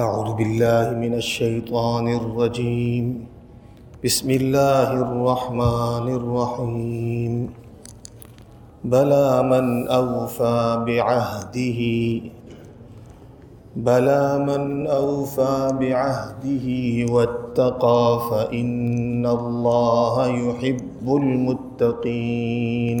أعوذ بالله من الشيطان الرجيم. بسم الله الرحمن الرحيم. بلى من أوفى بعهده. بلى من أوفى بعهده واتقى فإن الله يحب المتقين.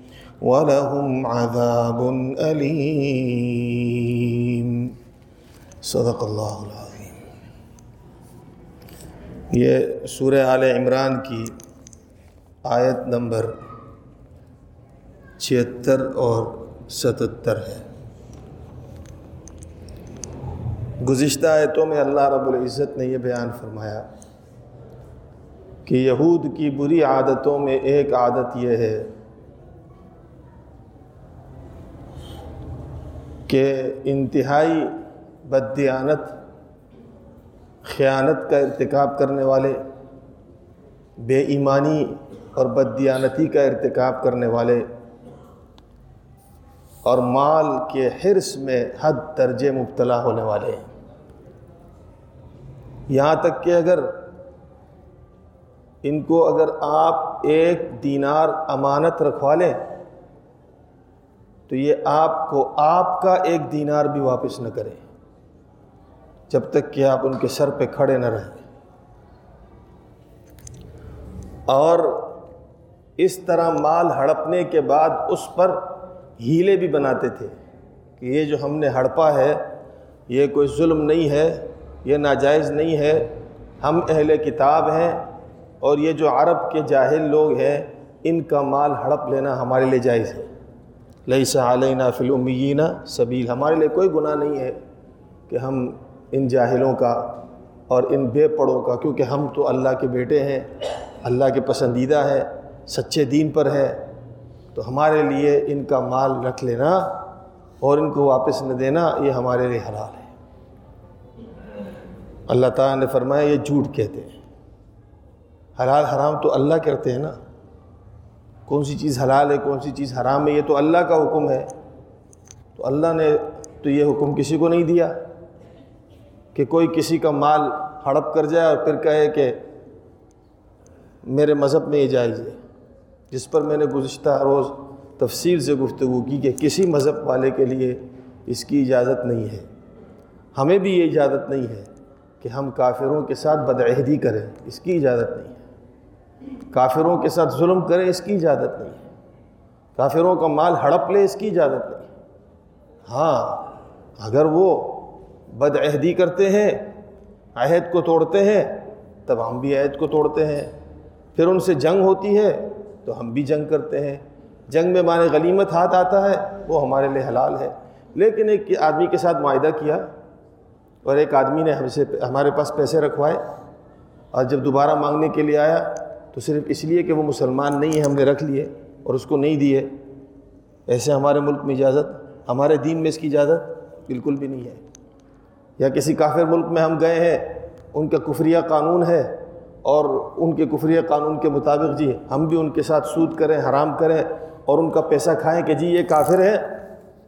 ولهم عذاب علیم صدق اللہ العظیم. یہ سورہ آل عمران کی آیت نمبر چھہتر اور ستتر ہے. گزشتہ آیتوں میں اللہ رب العزت نے یہ بیان فرمایا کہ یہود کی بری عادتوں میں ایک عادت یہ ہے کہ انتہائی بددیانت، خیانت کا ارتکاب کرنے والے، بے ایمانی اور بددیانتی کا ارتکاب کرنے والے اور مال کے حرص میں حد درجے مبتلا ہونے والے ہیں۔ یہاں تک کہ اگر ان کو اگر آپ ایک دینار امانت رکھوا لیں تو یہ آپ کو آپ کا ایک دینار بھی واپس نہ کرے جب تک کہ آپ ان کے سر پہ کھڑے نہ رہیں۔ اور اس طرح مال ہڑپنے کے بعد اس پر ہیلے بھی بناتے تھے کہ یہ جو ہم نے ہڑپا ہے، یہ کوئی ظلم نہیں ہے، یہ ناجائز نہیں ہے۔ ہم اہل کتاب ہیں اور یہ جو عرب کے جاہل لوگ ہیں، ان کا مال ہڑپ لینا ہمارے لیے جائز ہے۔ لئی علینا فی المیینہ سبیل۔ ہمارے لیے کوئی گناہ نہیں ہے کہ ہم ان جاہلوں کا اور ان بے پڑوں کا، کیونکہ ہم تو اللہ کے بیٹے ہیں، اللہ کے پسندیدہ ہیں، سچے دین پر ہے تو ہمارے لیے ان کا مال رکھ لینا اور ان کو واپس نہ دینا، یہ ہمارے لیے حلال ہے۔ اللہ تعالیٰ نے فرمایا، یہ جھوٹ کہتے ہیں۔ حلال حرام تو اللہ کرتے ہیں نا۔ کون سی چیز حلال ہے، کون سی چیز حرام ہے، یہ تو اللہ کا حکم ہے۔ تو اللہ نے تو یہ حکم کسی کو نہیں دیا کہ کوئی کسی کا مال ہڑپ کر جائے اور پھر کہے کہ میرے مذہب میں یہ جائز ہے۔ جس پر میں نے گزشتہ روز تفصیل سے گفتگو کی کہ کسی مذہب والے کے لیے اس کی اجازت نہیں ہے۔ ہمیں بھی یہ اجازت نہیں ہے کہ ہم کافروں کے ساتھ بدعہدی کریں، اس کی اجازت نہیں ہے۔ کافروں کے ساتھ ظلم کرے اس کی اجازت نہیں ہے۔ کافروں کا مال ہڑپ لے، اس کی اجازت نہیں ہاں اگر وہ بد عہدی کرتے ہیں، عہد کو توڑتے ہیں، تب ہم بھی عہد کو توڑتے ہیں۔ پھر ان سے جنگ ہوتی ہے، تو ہم بھی جنگ کرتے ہیں۔ جنگ میں مانے غلیمت ہاتھ آتا ہے، وہ ہمارے لیے حلال ہے۔ لیکن ایک آدمی کے ساتھ معاہدہ کیا، اور ایک آدمی نے ہم سے ہمارے پاس پیسے رکھوائے، اور جب دوبارہ مانگنے کے لیے آیا تو صرف اس لیے کہ وہ مسلمان نہیں ہے، ہم نے رکھ لیے اور اس کو نہیں دیے۔ ایسے ہمارے ملک میں اجازت، ہمارے دین میں اس کی اجازت بالکل بھی نہیں ہے۔ یا کسی کافر ملک میں ہم گئے ہیں، ان کا کفریہ قانون ہے اور ان کے کفریہ قانون کے مطابق جی ہم بھی ان کے ساتھ سود کریں، حرام کریں اور ان کا پیسہ کھائیں کہ جی یہ کافر ہے،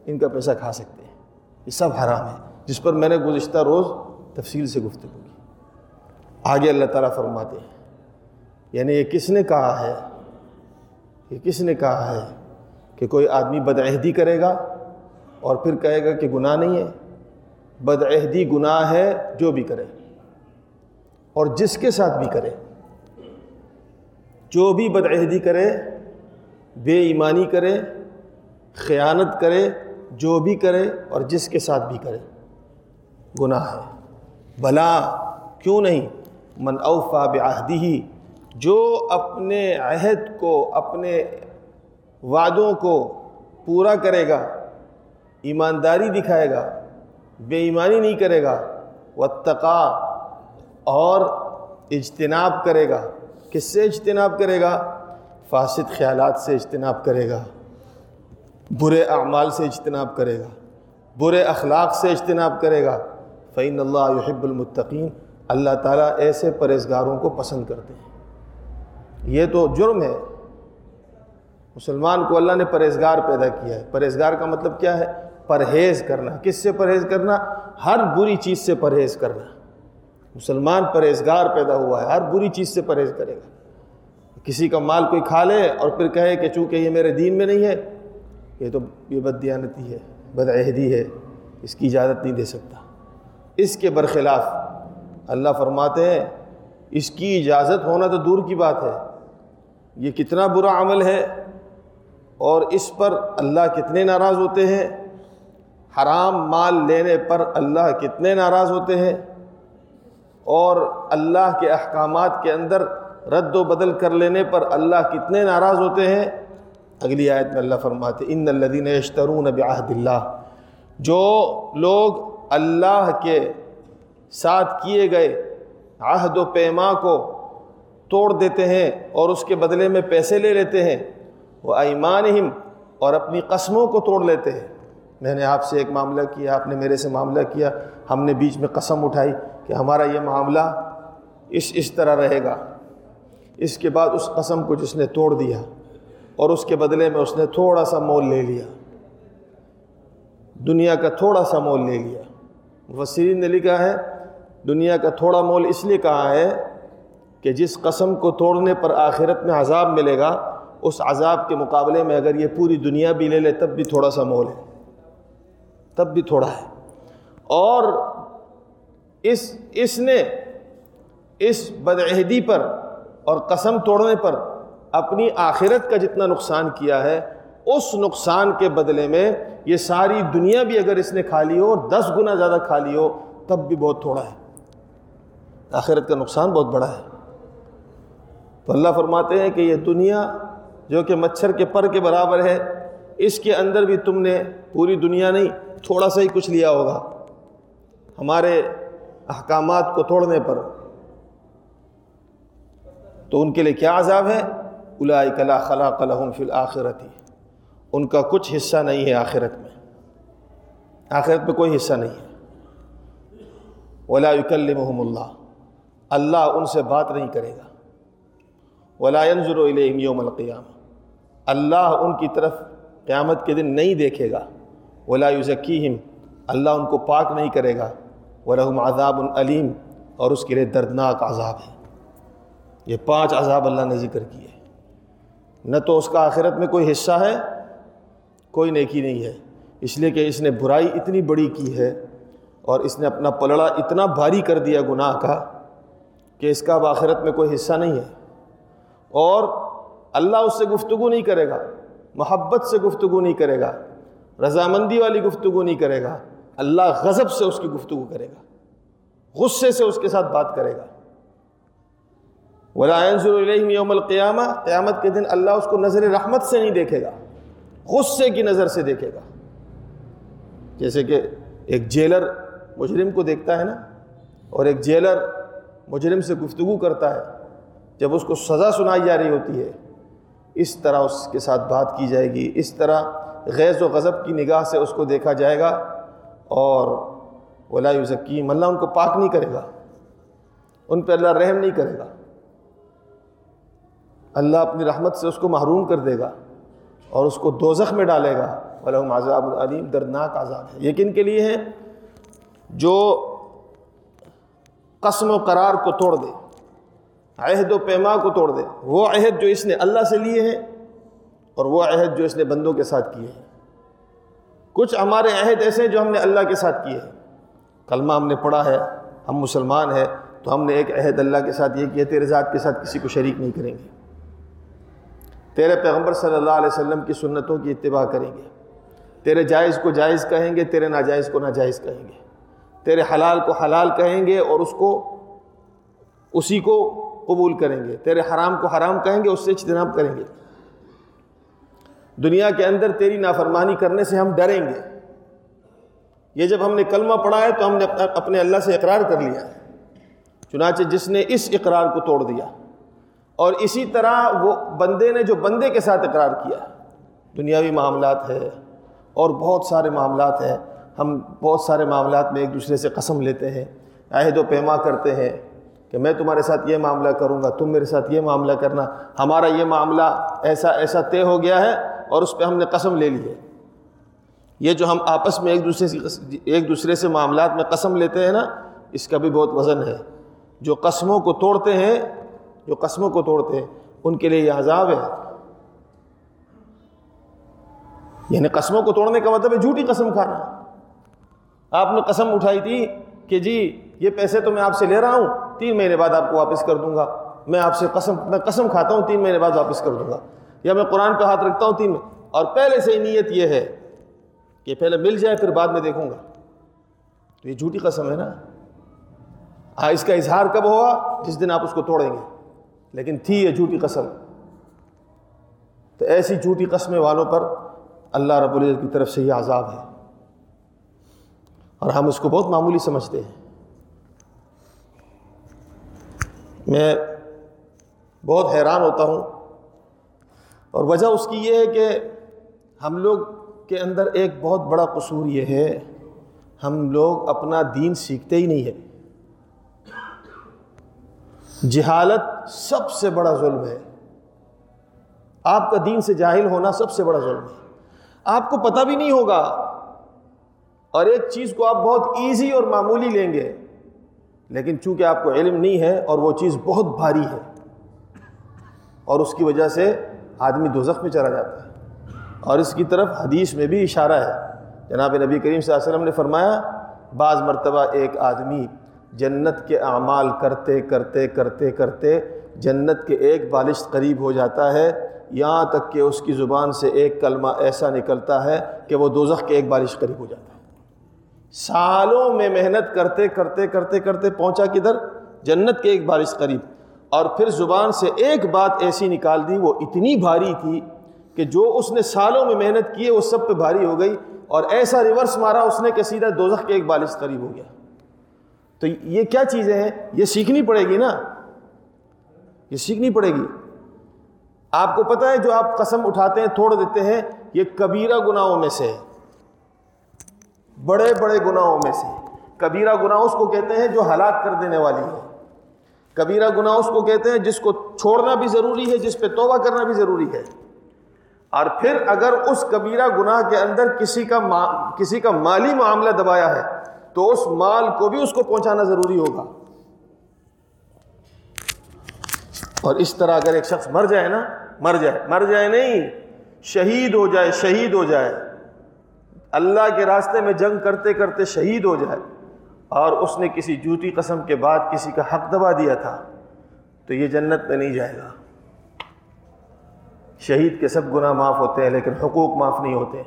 ان کا پیسہ کھا سکتے ہیں۔ یہ سب حرام ہے۔ جس پر میں نے گزشتہ روز تفصیل سے گفتگو کی۔ آگے اللہ تعالیٰ فرماتے ہیں۔ یعنی یہ کس نے کہا ہے؟ یہ کس نے کہا ہے کہ کوئی آدمی بدعہدی کرے گا اور پھر کہے گا کہ گناہ نہیں ہے؟ بدعہدی گناہ ہے جو بھی کرے اور جس کے ساتھ بھی کرے۔ جو بھی بدعہدی کرے، بے ایمانی کرے، خیانت کرے، جو بھی کرے اور جس کے ساتھ بھی کرے۔ گناہ ہے۔ بلا، کیوں نہیں؟ من اوفا بعہدی ہی جو اپنے عہد کو، اپنے وعدوں کو پورا کرے گا، ایمانداری دکھائے گا، بے ایمانی نہیں کرے گا وتقا اور اجتناب کرے گا۔ کس سے اجتناب کرے گا؟ فاسد خیالات سے اجتناب کرے گا، برے اعمال سے اجتناب کرے گا، برے اخلاق سے اجتناب کرے گا۔ فعین اللہ یحب المتقین اللہ تعالیٰ ایسے پرہیزگاروں کو پسند کرتے ہیں۔ یہ تو جرم ہے۔ مسلمان کو اللہ نے پرہیزگار پیدا کیا ہے۔ پرہیزگار کا مطلب کیا ہے؟ پرہیز کرنا۔ کس سے پرہیز کرنا؟ ہر بری چیز سے پرہیز کرنا۔ مسلمان پرہیزگار پیدا ہوا ہے، ہر بری چیز سے پرہیز کرے گا۔ کسی کا مال کوئی کھا لے اور پھر کہے کہ چونکہ یہ میرے دین میں نہیں ہے، یہ تو یہ بددیانتی ہے، بدعہدی ہے، اس کی اجازت نہیں دے سکتا۔ اس کے برخلاف اللہ فرماتے ہیں، اس کی اجازت ہونا تو دور کی بات ہے۔ یہ کتنا برا عمل ہے اور اس پر اللہ کتنے ناراض ہوتے ہیں؟ حرام مال لینے پر اللہ کتنے ناراض ہوتے ہیں؟ اور اللہ کے احکامات کے اندر رد و بدل کر لینے پر اللہ کتنے ناراض ہوتے ہیں؟ اگلی آیت میں اللہ فرماتے ان الدین اشترون بعہد اللہ جو لوگ اللہ کے ساتھ کیے گئے عہد و پیما کو توڑ دیتے ہیں اور اس کے بدلے میں پیسے لے لیتے ہیں۔ وہ ایمان اور اپنی قسموں کو توڑ لیتے ہیں۔ میں نے آپ سے ایک معاملہ کیا، آپ نے میرے سے معاملہ کیا۔ ہم نے بیچ میں قسم اٹھائی کہ ہمارا یہ معاملہ اس اس طرح رہے گا۔ اس کے بعد اس قسم کو جس نے توڑ دیا اور اس کے بدلے میں اس نے تھوڑا سا مول لے لیا۔ دنیا کا تھوڑا سا مول لے لیا۔ وسیع نے لکھا ہے، دنیا کا تھوڑا مول اس لیے کہا ہے کہ جس قسم کو توڑنے پر آخرت میں عذاب ملے گا، اس عذاب کے مقابلے میں اگر یہ پوری دنیا بھی لے لے، تب بھی تھوڑا سا مول ہے۔ تب بھی تھوڑا ہے۔ اور اس اس نے اس بدعہدی پر اور قسم توڑنے پر اپنی آخرت کا جتنا نقصان کیا ہے، اس نقصان کے بدلے میں یہ ساری دنیا بھی اگر اس نے کھا لی ہو اور دس گنا زیادہ کھا لی ہو، تب بھی بہت تھوڑا ہے۔ آخرت کا نقصان بہت بڑا ہے۔ تو اللہ فرماتے ہیں کہ یہ دنیا جو کہ مچھر کے پر کے برابر ہے، اس کے اندر بھی تم نے پوری دنیا نہیں، تھوڑا سا ہی کچھ لیا ہوگا۔ ہمارے احکامات کو توڑنے پر۔ تو ان کے لیے کیا عذاب ہے؟ الائی کلا خلا قلحم فی الآخرتی ان کا کچھ حصہ نہیں ہے آخرت میں۔ آخرت میں کوئی حصہ نہیں ہے۔ ولا يكلمهم اللہ۔ اللہ ان سے بات نہیں کرے گا۔ ولا ينظر الیہم یوم القیامہ اللہ ان کی طرف قیامت کے دن نہیں دیکھے گا۔ ولا یزکیہم اللہ ان کو پاک نہیں کرے گا۔ ولہم عذاب العلیم اور اس کے لیے دردناک عذاب ہے۔ یہ پانچ عذاب اللہ نے ذکر کیے۔ نہ تو اس کا آخرت میں کوئی حصہ ہے، کوئی نیکی نہیں ہے۔ اس لیے کہ اس نے برائی اتنی بڑی کی ہے، اور اس نے اپنا پلڑا اتنا بھاری کر دیا گناہ کا کہ اس کا اب آخرت میں کوئی حصہ نہیں ہے۔ اور اللہ اس سے گفتگو نہیں کرے گا، محبت سے گفتگو نہیں کرے گا، رضامندی والی گفتگو نہیں کرے گا، اللہ غضب سے اس کی گفتگو کرے گا، غصے سے اس کے ساتھ بات کرے گا۔ علیہم یوم القیامہ قیامت کے دن اللہ اس کو نظر رحمت سے نہیں دیکھے گا، غصے کی نظر سے دیکھے گا۔ جیسے کہ ایک جیلر مجرم کو دیکھتا ہے نا، اور ایک جیلر مجرم سے گفتگو کرتا ہے۔ جب اس کو سزا سنائی جا رہی ہوتی ہے، اس طرح اس کے ساتھ بات کی جائے گی، اس طرح غیظ و غضب کی نگاہ سے اس کو دیکھا جائے گا اور ولا ذکیم اللہ ان کو پاک نہیں کرے گا، ان پہ اللہ رحم نہیں کرے گا۔ اللہ اپنی رحمت سے اس کو محروم کر دے گا اور اس کو دوزخ میں ڈالے گا۔ ولہم عذاب العلیم دردناک عذاب ہے۔ یہ کن کے لیے ہے؟ جو قسم و قرار کو توڑ دے۔ عہد و پیما کو توڑ دے۔ وہ عہد جو اس نے اللہ سے لیے ہیں اور وہ عہد جو اس نے بندوں کے ساتھ کیے ہیں۔ کچھ ہمارے عہد ایسے ہیں جو ہم نے اللہ کے ساتھ کیے ہیں۔ کلمہ ہم نے پڑھا ہے، ہم مسلمان ہیں، تو ہم نے ایک عہد اللہ کے ساتھ یہ کیا، تیرے ذات کے ساتھ کسی کو شریک نہیں کریں گے۔ تیرے پیغمبر صلی اللہ علیہ وسلم کی سنتوں کی اتباع کریں گے۔ تیرے جائز کو جائز کہیں گے، تیرے ناجائز کو ناجائز کہیں گے۔ تیرے حلال کو حلال کہیں گے اور اس کو، اسی کو قبول کریں گے۔ تیرے حرام کو حرام کہیں گے، اس سے اجتناب کریں گے۔ دنیا کے اندر تیری نافرمانی کرنے سے ہم ڈریں گے۔ یہ جب ہم نے کلمہ پڑھا ہے تو ہم نے اپنے اللہ سے اقرار کر لیا۔ ہے چنانچہ جس نے اس اقرار کو توڑ دیا۔ اور اسی طرح وہ بندے نے جو بندے کے ساتھ اقرار کیا۔ دنیاوی معاملات ہے اور بہت سارے معاملات ہیں۔ ہم بہت سارے معاملات میں ایک دوسرے سے قسم لیتے ہیں، عہد و پیما کرتے ہیں۔ کہ میں تمہارے ساتھ یہ معاملہ کروں گا، تم میرے ساتھ یہ معاملہ کرنا۔ ہمارا یہ معاملہ ایسا ایسا طے ہو گیا ہے اور اس پہ ہم نے قسم لے لی ہے۔ یہ جو ہم آپس میں ایک دوسرے سے ایک دوسرے سے معاملات میں قسم لیتے ہیں نا، اس کا بھی بہت وزن ہے۔ جو قسموں کو توڑتے ہیں، جو قسموں کو توڑتے ہیں، ان کے لیے یہ عذاب ہے۔ یعنی قسموں کو توڑنے کا مطلب ہے جھوٹی قسم کھانا۔ آپ نے قسم اٹھائی تھی کہ جی یہ پیسے تو میں آپ سے لے رہا ہوں۔ تین مہینے بعد آپ کو واپس کر دوں گا۔ میں آپ سے قسم، میں قسم کھاتا ہوں، تین مہینے بعد واپس کر دوں گا۔ یا میں قرآن پہ ہاتھ رکھتا ہوں تین اور پہلے سے نیت یہ ہے کہ پہلے مل جائے، پھر بعد میں دیکھوں گا۔ تو یہ جھوٹی قسم ہے نا۔ ہاں اس کا اظہار کب ہوگا جس دن آپ اس کو توڑیں گے۔ لیکن تھی یہ جھوٹی قسم۔ تو ایسی جھوٹی قسمیں والوں پر اللہ رب العزت کی طرف سے یہ عذاب ہے۔ اور ہم اس کو بہت معمولی سمجھتے ہیں۔ میں بہت حیران ہوتا ہوں۔ اور وجہ اس کی یہ ہے کہ ہم لوگ کے اندر ایک بہت بڑا قصور یہ ہے، ہم لوگ اپنا دین سیکھتے ہی نہیں ہیں۔ جہالت سب سے بڑا ظلم ہے۔ آپ کا دین سے جاہل ہونا سب سے بڑا ظلم ہے۔ آپ کو پتہ بھی نہیں ہوگا۔ اور ایک چیز کو آپ بہت ایزی اور معمولی لیں گے۔ لیکن چونکہ آپ کو علم نہیں ہے اور وہ چیز بہت بھاری ہے، اور اس کی وجہ سے آدمی دوزخ میں چلا جاتا ہے۔ اور اس کی طرف حدیث میں بھی اشارہ ہے۔ جناب نبی کریم صلی اللہ علیہ وسلم نے فرمایا، بعض مرتبہ ایک آدمی جنت کے اعمال کرتے کرتے کرتے کرتے جنت کے ایک بالش قریب ہو جاتا ہے، یہاں تک کہ اس کی زبان سے ایک کلمہ ایسا نکلتا ہے کہ وہ دوزخ کے ایک بالش قریب ہو جاتا ہے۔ سالوں میں محنت کرتے کرتے کرتے کرتے پہنچا کدھر؟ جنت کے ایک بارش قریب۔ اور پھر زبان سے ایک بات ایسی نکال دی، وہ اتنی بھاری تھی کہ جو اس نے سالوں میں محنت کی ہے، وہ سب پہ بھاری ہو گئی۔ اور ایسا ریورس مارا اس نے کہ سیدھا دوزخ کے ایک بالش قریب ہو گیا۔ تو یہ کیا چیزیں ہیں؟ یہ سیکھنی پڑے گی نا؟ یہ سیکھنی پڑے گی۔ آپ کو پتہ ہے جو آپ قسم اٹھاتے ہیں، توڑ دیتے ہیں، یہ کبیرہ گناہوں میں سے ہے۔ بڑے بڑے گناہوں میں سے۔ کبیرہ گناہ اس کو کہتے ہیں جو ہلاک کر دینے والی ہے۔ کبیرہ گناہ اس کو کہتے ہیں جس کو چھوڑنا بھی ضروری ہے، جس پہ توبہ کرنا بھی ضروری ہے۔ اور پھر اگر اس کبیرہ گناہ کے اندر کسی کا کسی کا مالی معاملہ دبایا ہے، تو اس مال کو بھی اس کو پہنچانا ضروری ہوگا۔ اور اس طرح اگر ایک شخص مر جائے نا، مر جائے مر جائے نہیں، شہید ہو جائے، شہید ہو جائے۔ اللہ کے راستے میں جنگ کرتے کرتے شہید ہو جائے اور اس نے کسی جوتی قسم کے بعد کسی کا حق دبا دیا تھا، تو یہ جنت میں نہیں جائے گا۔ شہید کے سب گناہ معاف ہوتے ہیں، لیکن حقوق معاف نہیں ہوتے۔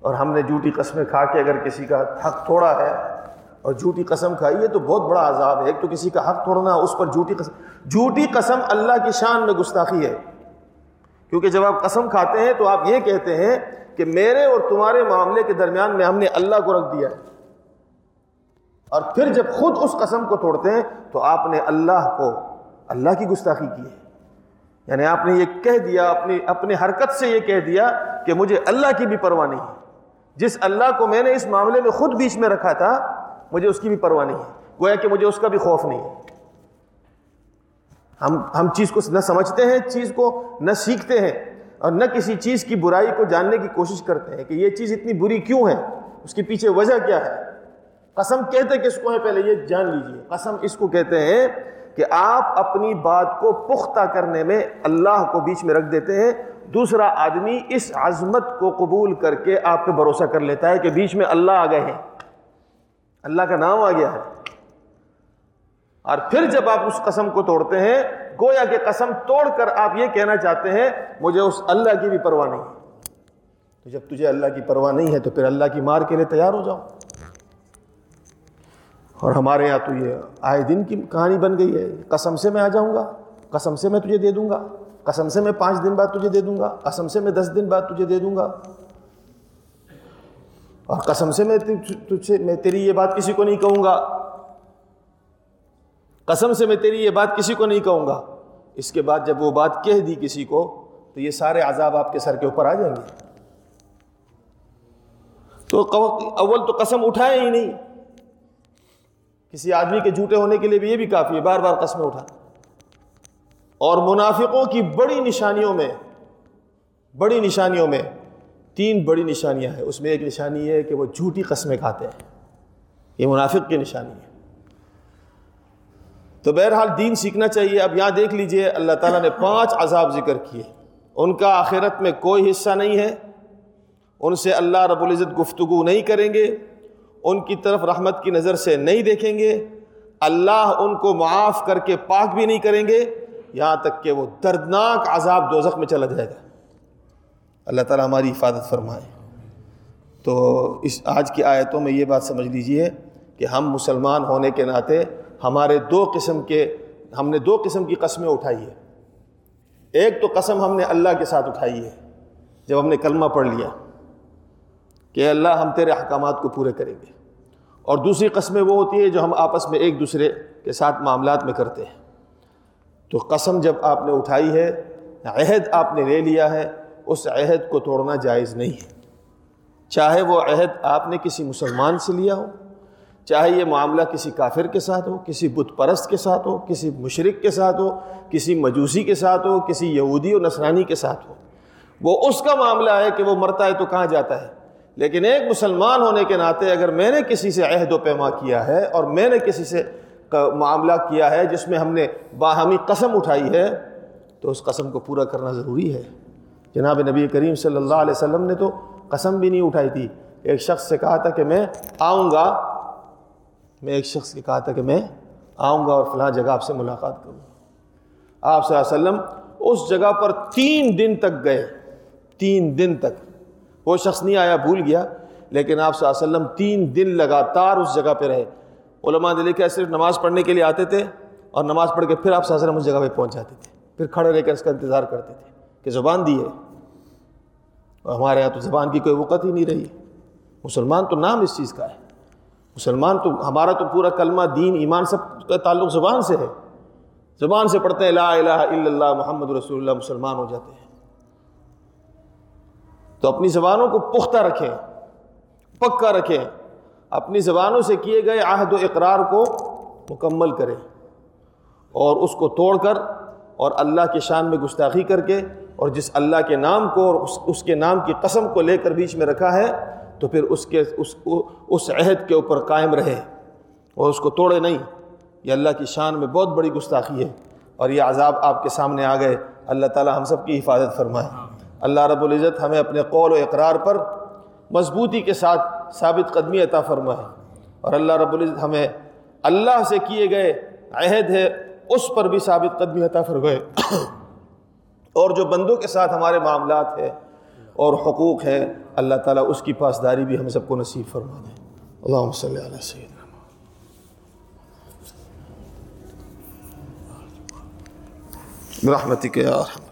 اور ہم نے جھوٹی قسمیں کھا کے اگر کسی کا حق توڑا ہے اور جھوٹی قسم کھائی ہے تو بہت بڑا عذاب ہے۔ ایک تو کسی کا حق توڑنا، اس پر جھوٹی قسم جھوٹی قسم اللہ کی شان میں گستاخی ہے۔ کیونکہ جب آپ قسم کھاتے ہیں تو آپ یہ کہتے ہیں کہ میرے اور تمہارے معاملے کے درمیان میں ہم نے اللہ کو رکھ دیا ہے۔ اور پھر جب خود اس قسم کو توڑتے ہیں، تو آپ نے اللہ کو، اللہ کی گستاخی کی ہے۔ یعنی آپ نے یہ کہہ دیا اپنی اپنے حرکت سے یہ کہہ دیا کہ مجھے اللہ کی بھی پرواہ نہیں ہے۔ جس اللہ کو میں نے اس معاملے میں خود بیچ میں رکھا تھا، مجھے اس کی بھی پرواہ نہیں ہے۔ گویا کہ مجھے اس کا بھی خوف نہیں ہے۔ ہم ہم چیز کو نہ سمجھتے ہیں، چیز کو نہ سیکھتے ہیں۔ اور نہ کسی چیز کی برائی کو جاننے کی کوشش کرتے ہیں کہ یہ چیز اتنی بری کیوں ہے؟ اس کے پیچھے وجہ کیا ہے؟ قسم کہتے کس کو ہے، پہلے یہ جان لیجیے۔ قسم اس کو کہتے ہیں کہ آپ اپنی بات کو پختہ کرنے میں اللہ کو بیچ میں رکھ دیتے ہیں۔ دوسرا آدمی اس عظمت کو قبول کر کے آپ پہ بھروسہ کر لیتا ہے کہ بیچ میں اللہ آ گئے ہیں۔ اللہ کا نام آ گیا ہے اور پھر جب آپ اس قسم کو توڑتے ہیں، گویا کہ قسم توڑ کر آپ یہ کہنا چاہتے ہیں، مجھے اس اللہ کی بھی پرواہ نہیں تو جب تجھے اللہ کی پرواہ نہیں ہے، تو پھر اللہ کی مار کے لیے تیار ہو جاؤ۔ اور ہمارے یہاں تو یہ آئے دن کی کہانی بن گئی ہے۔ قسم سے میں آ جاؤں گا، قسم سے میں تجھے دے دوں گا۔ قسم سے میں پانچ دن بعد تجھے دے دوں گا۔ قسم سے میں دس دن بعد تجھے دے دوں گا۔ اور قسم سے میں تجھ سے میں تیری یہ بات کسی کو نہیں کہوں گا۔ قسم سے میں تیری یہ بات کسی کو نہیں کہوں گا۔ اس کے بعد جب وہ بات کہہ دی کسی کو، تو یہ سارے عذاب آپ کے سر کے اوپر آ جائیں گے۔ تو اول تو قسم اٹھائے ہی نہیں۔ کسی آدمی کے جھوٹے ہونے کے لیے بھی یہ بھی کافی ہے، بار بار قسمیں اٹھا۔ اور منافقوں کی بڑی نشانیوں میں، بڑی نشانیوں میں تین بڑی نشانیاں ہیں۔ اس میں ایک نشانی یہ ہے کہ وہ جھوٹی قسمیں کھاتے ہیں۔ یہ منافق کی نشانی ہے۔ تو بہرحال دین سیکھنا چاہیے۔ اب یہاں دیکھ لیجیے، اللہ تعالیٰ نے پانچ عذاب ذکر کیے۔ ان کا آخرت میں کوئی حصہ نہیں ہے۔ ان سے اللہ رب العزت گفتگو نہیں کریں گے۔ ان کی طرف رحمت کی نظر سے نہیں دیکھیں گے۔ اللہ ان کو معاف کر کے پاک بھی نہیں کریں گے۔ یہاں تک کہ وہ دردناک عذاب دوزخ میں چلا جائے گا۔ اللہ تعالیٰ ہماری حفاظت فرمائے۔ تو اس آج کی آیتوں میں یہ بات سمجھ لیجیے کہ ہم مسلمان ہونے کے ناطے ہمارے دو قسم کے ہم نے دو قسم کی قسمیں اٹھائی ہے ایک تو قسم ہم نے اللہ کے ساتھ اٹھائی ہے، جب ہم نے کلمہ پڑھ لیا کہ اللہ ہم تیرے احکامات کو پورے کریں گے۔ اور دوسری قسمیں وہ ہوتی ہے جو ہم آپس میں ایک دوسرے کے ساتھ معاملات میں کرتے ہیں۔ تو قسم جب آپ نے اٹھائی ہے، عہد آپ نے لے لیا ہے، اس عہد کو توڑنا جائز نہیں ہے۔ چاہے وہ عہد آپ نے کسی مسلمان سے لیا ہو چاہے یہ معاملہ کسی کافر کے ساتھ ہو، کسی بت پرست کے ساتھ ہو، کسی مشرق کے ساتھ ہو، کسی مجوسی کے ساتھ ہو، کسی یہودی و نصرانی کے ساتھ ہو۔ وہ اس کا معاملہ ہے کہ وہ مرتا ہے تو کہاں جاتا ہے۔ لیکن ایک مسلمان ہونے کے ناطے اگر میں نے کسی سے عہد و پیما کیا ہے اور میں نے کسی سے معاملہ کیا ہے جس میں ہم نے باہمی قسم اٹھائی ہے، تو اس قسم کو پورا کرنا ضروری ہے۔ جناب نبی کریم صلی اللہ علیہ وسلم نے تو قسم بھی نہیں اٹھائی تھی۔ ایک شخص سے کہا تھا کہ میں آؤں گا میں ایک شخص سے کہا تھا کہ میں آؤں گا اور فلاں جگہ آپ سے ملاقات کروں گا۔ آپ صلی اللہ علیہ وسلم اس جگہ پر تین دن تک گئے۔ تین دن تک۔ وہ شخص نہیں آیا، بھول گیا، لیکن آپ صلی اللہ علیہ وسلم تین دن لگاتار اس جگہ پہ رہے۔ علماء دلی کے صرف نماز پڑھنے کے لیے آتے تھے اور نماز پڑھ کے پھر آپ صلی اللہ علیہ وسلم اس جگہ پہ پہنچ جاتے تھے۔ پھر کھڑے رہ کر اس کا انتظار کرتے تھے کہ زبان دی ہے۔ اور ہمارے یہاں تو زبان کی کوئی وقت ہی نہیں رہی۔ مسلمان تو نام اس چیز کا ہے۔ مسلمان تو ہمارا تو پورا کلمہ دین، ایمان سب کا تعلق زبان سے ہے۔ زبان سے پڑھتے ہیں لا الہ الا اللہ، محمد رسول اللہ، مسلمان ہو جاتے ہیں۔ تو اپنی زبانوں کو پختہ رکھیں، پکا رکھیں۔ اپنی زبانوں سے کیے گئے عہد و اقرار کو مکمل کریں۔ اور اس کو توڑ کر اور اللہ کے شان میں گستاخی کر کے اور جس اللہ کے نام کو اور اس اس کے نام کی قسم کو لے کر بیچ میں رکھا ہے تو پھر اس کے اس اس عہد کے اوپر قائم رہے اور اس کو توڑے نہیں۔ یہ اللہ کی شان میں بہت بڑی گستاخی ہے اور یہ عذاب آپ کے سامنے آ گئے۔ اللہ تعالی ہم سب کی حفاظت فرمائے۔ اللہ رب العزت ہمیں اپنے قول و اقرار پر مضبوطی کے ساتھ ثابت قدمی عطا فرمائے۔ اور اللہ رب العزت ہمیں اللہ سے کیے گئے عہد ہے، اس پر بھی ثابت قدمی عطا فرمائے۔ اور جو بندوں کے ساتھ ہمارے معاملات ہیں اور حقوق ہیں، اللہ تعالیٰ اس کی پاسداری بھی ہم سب کو نصیب فرما دیں اللہ صلی علیہ رحمتی کے یا رحمت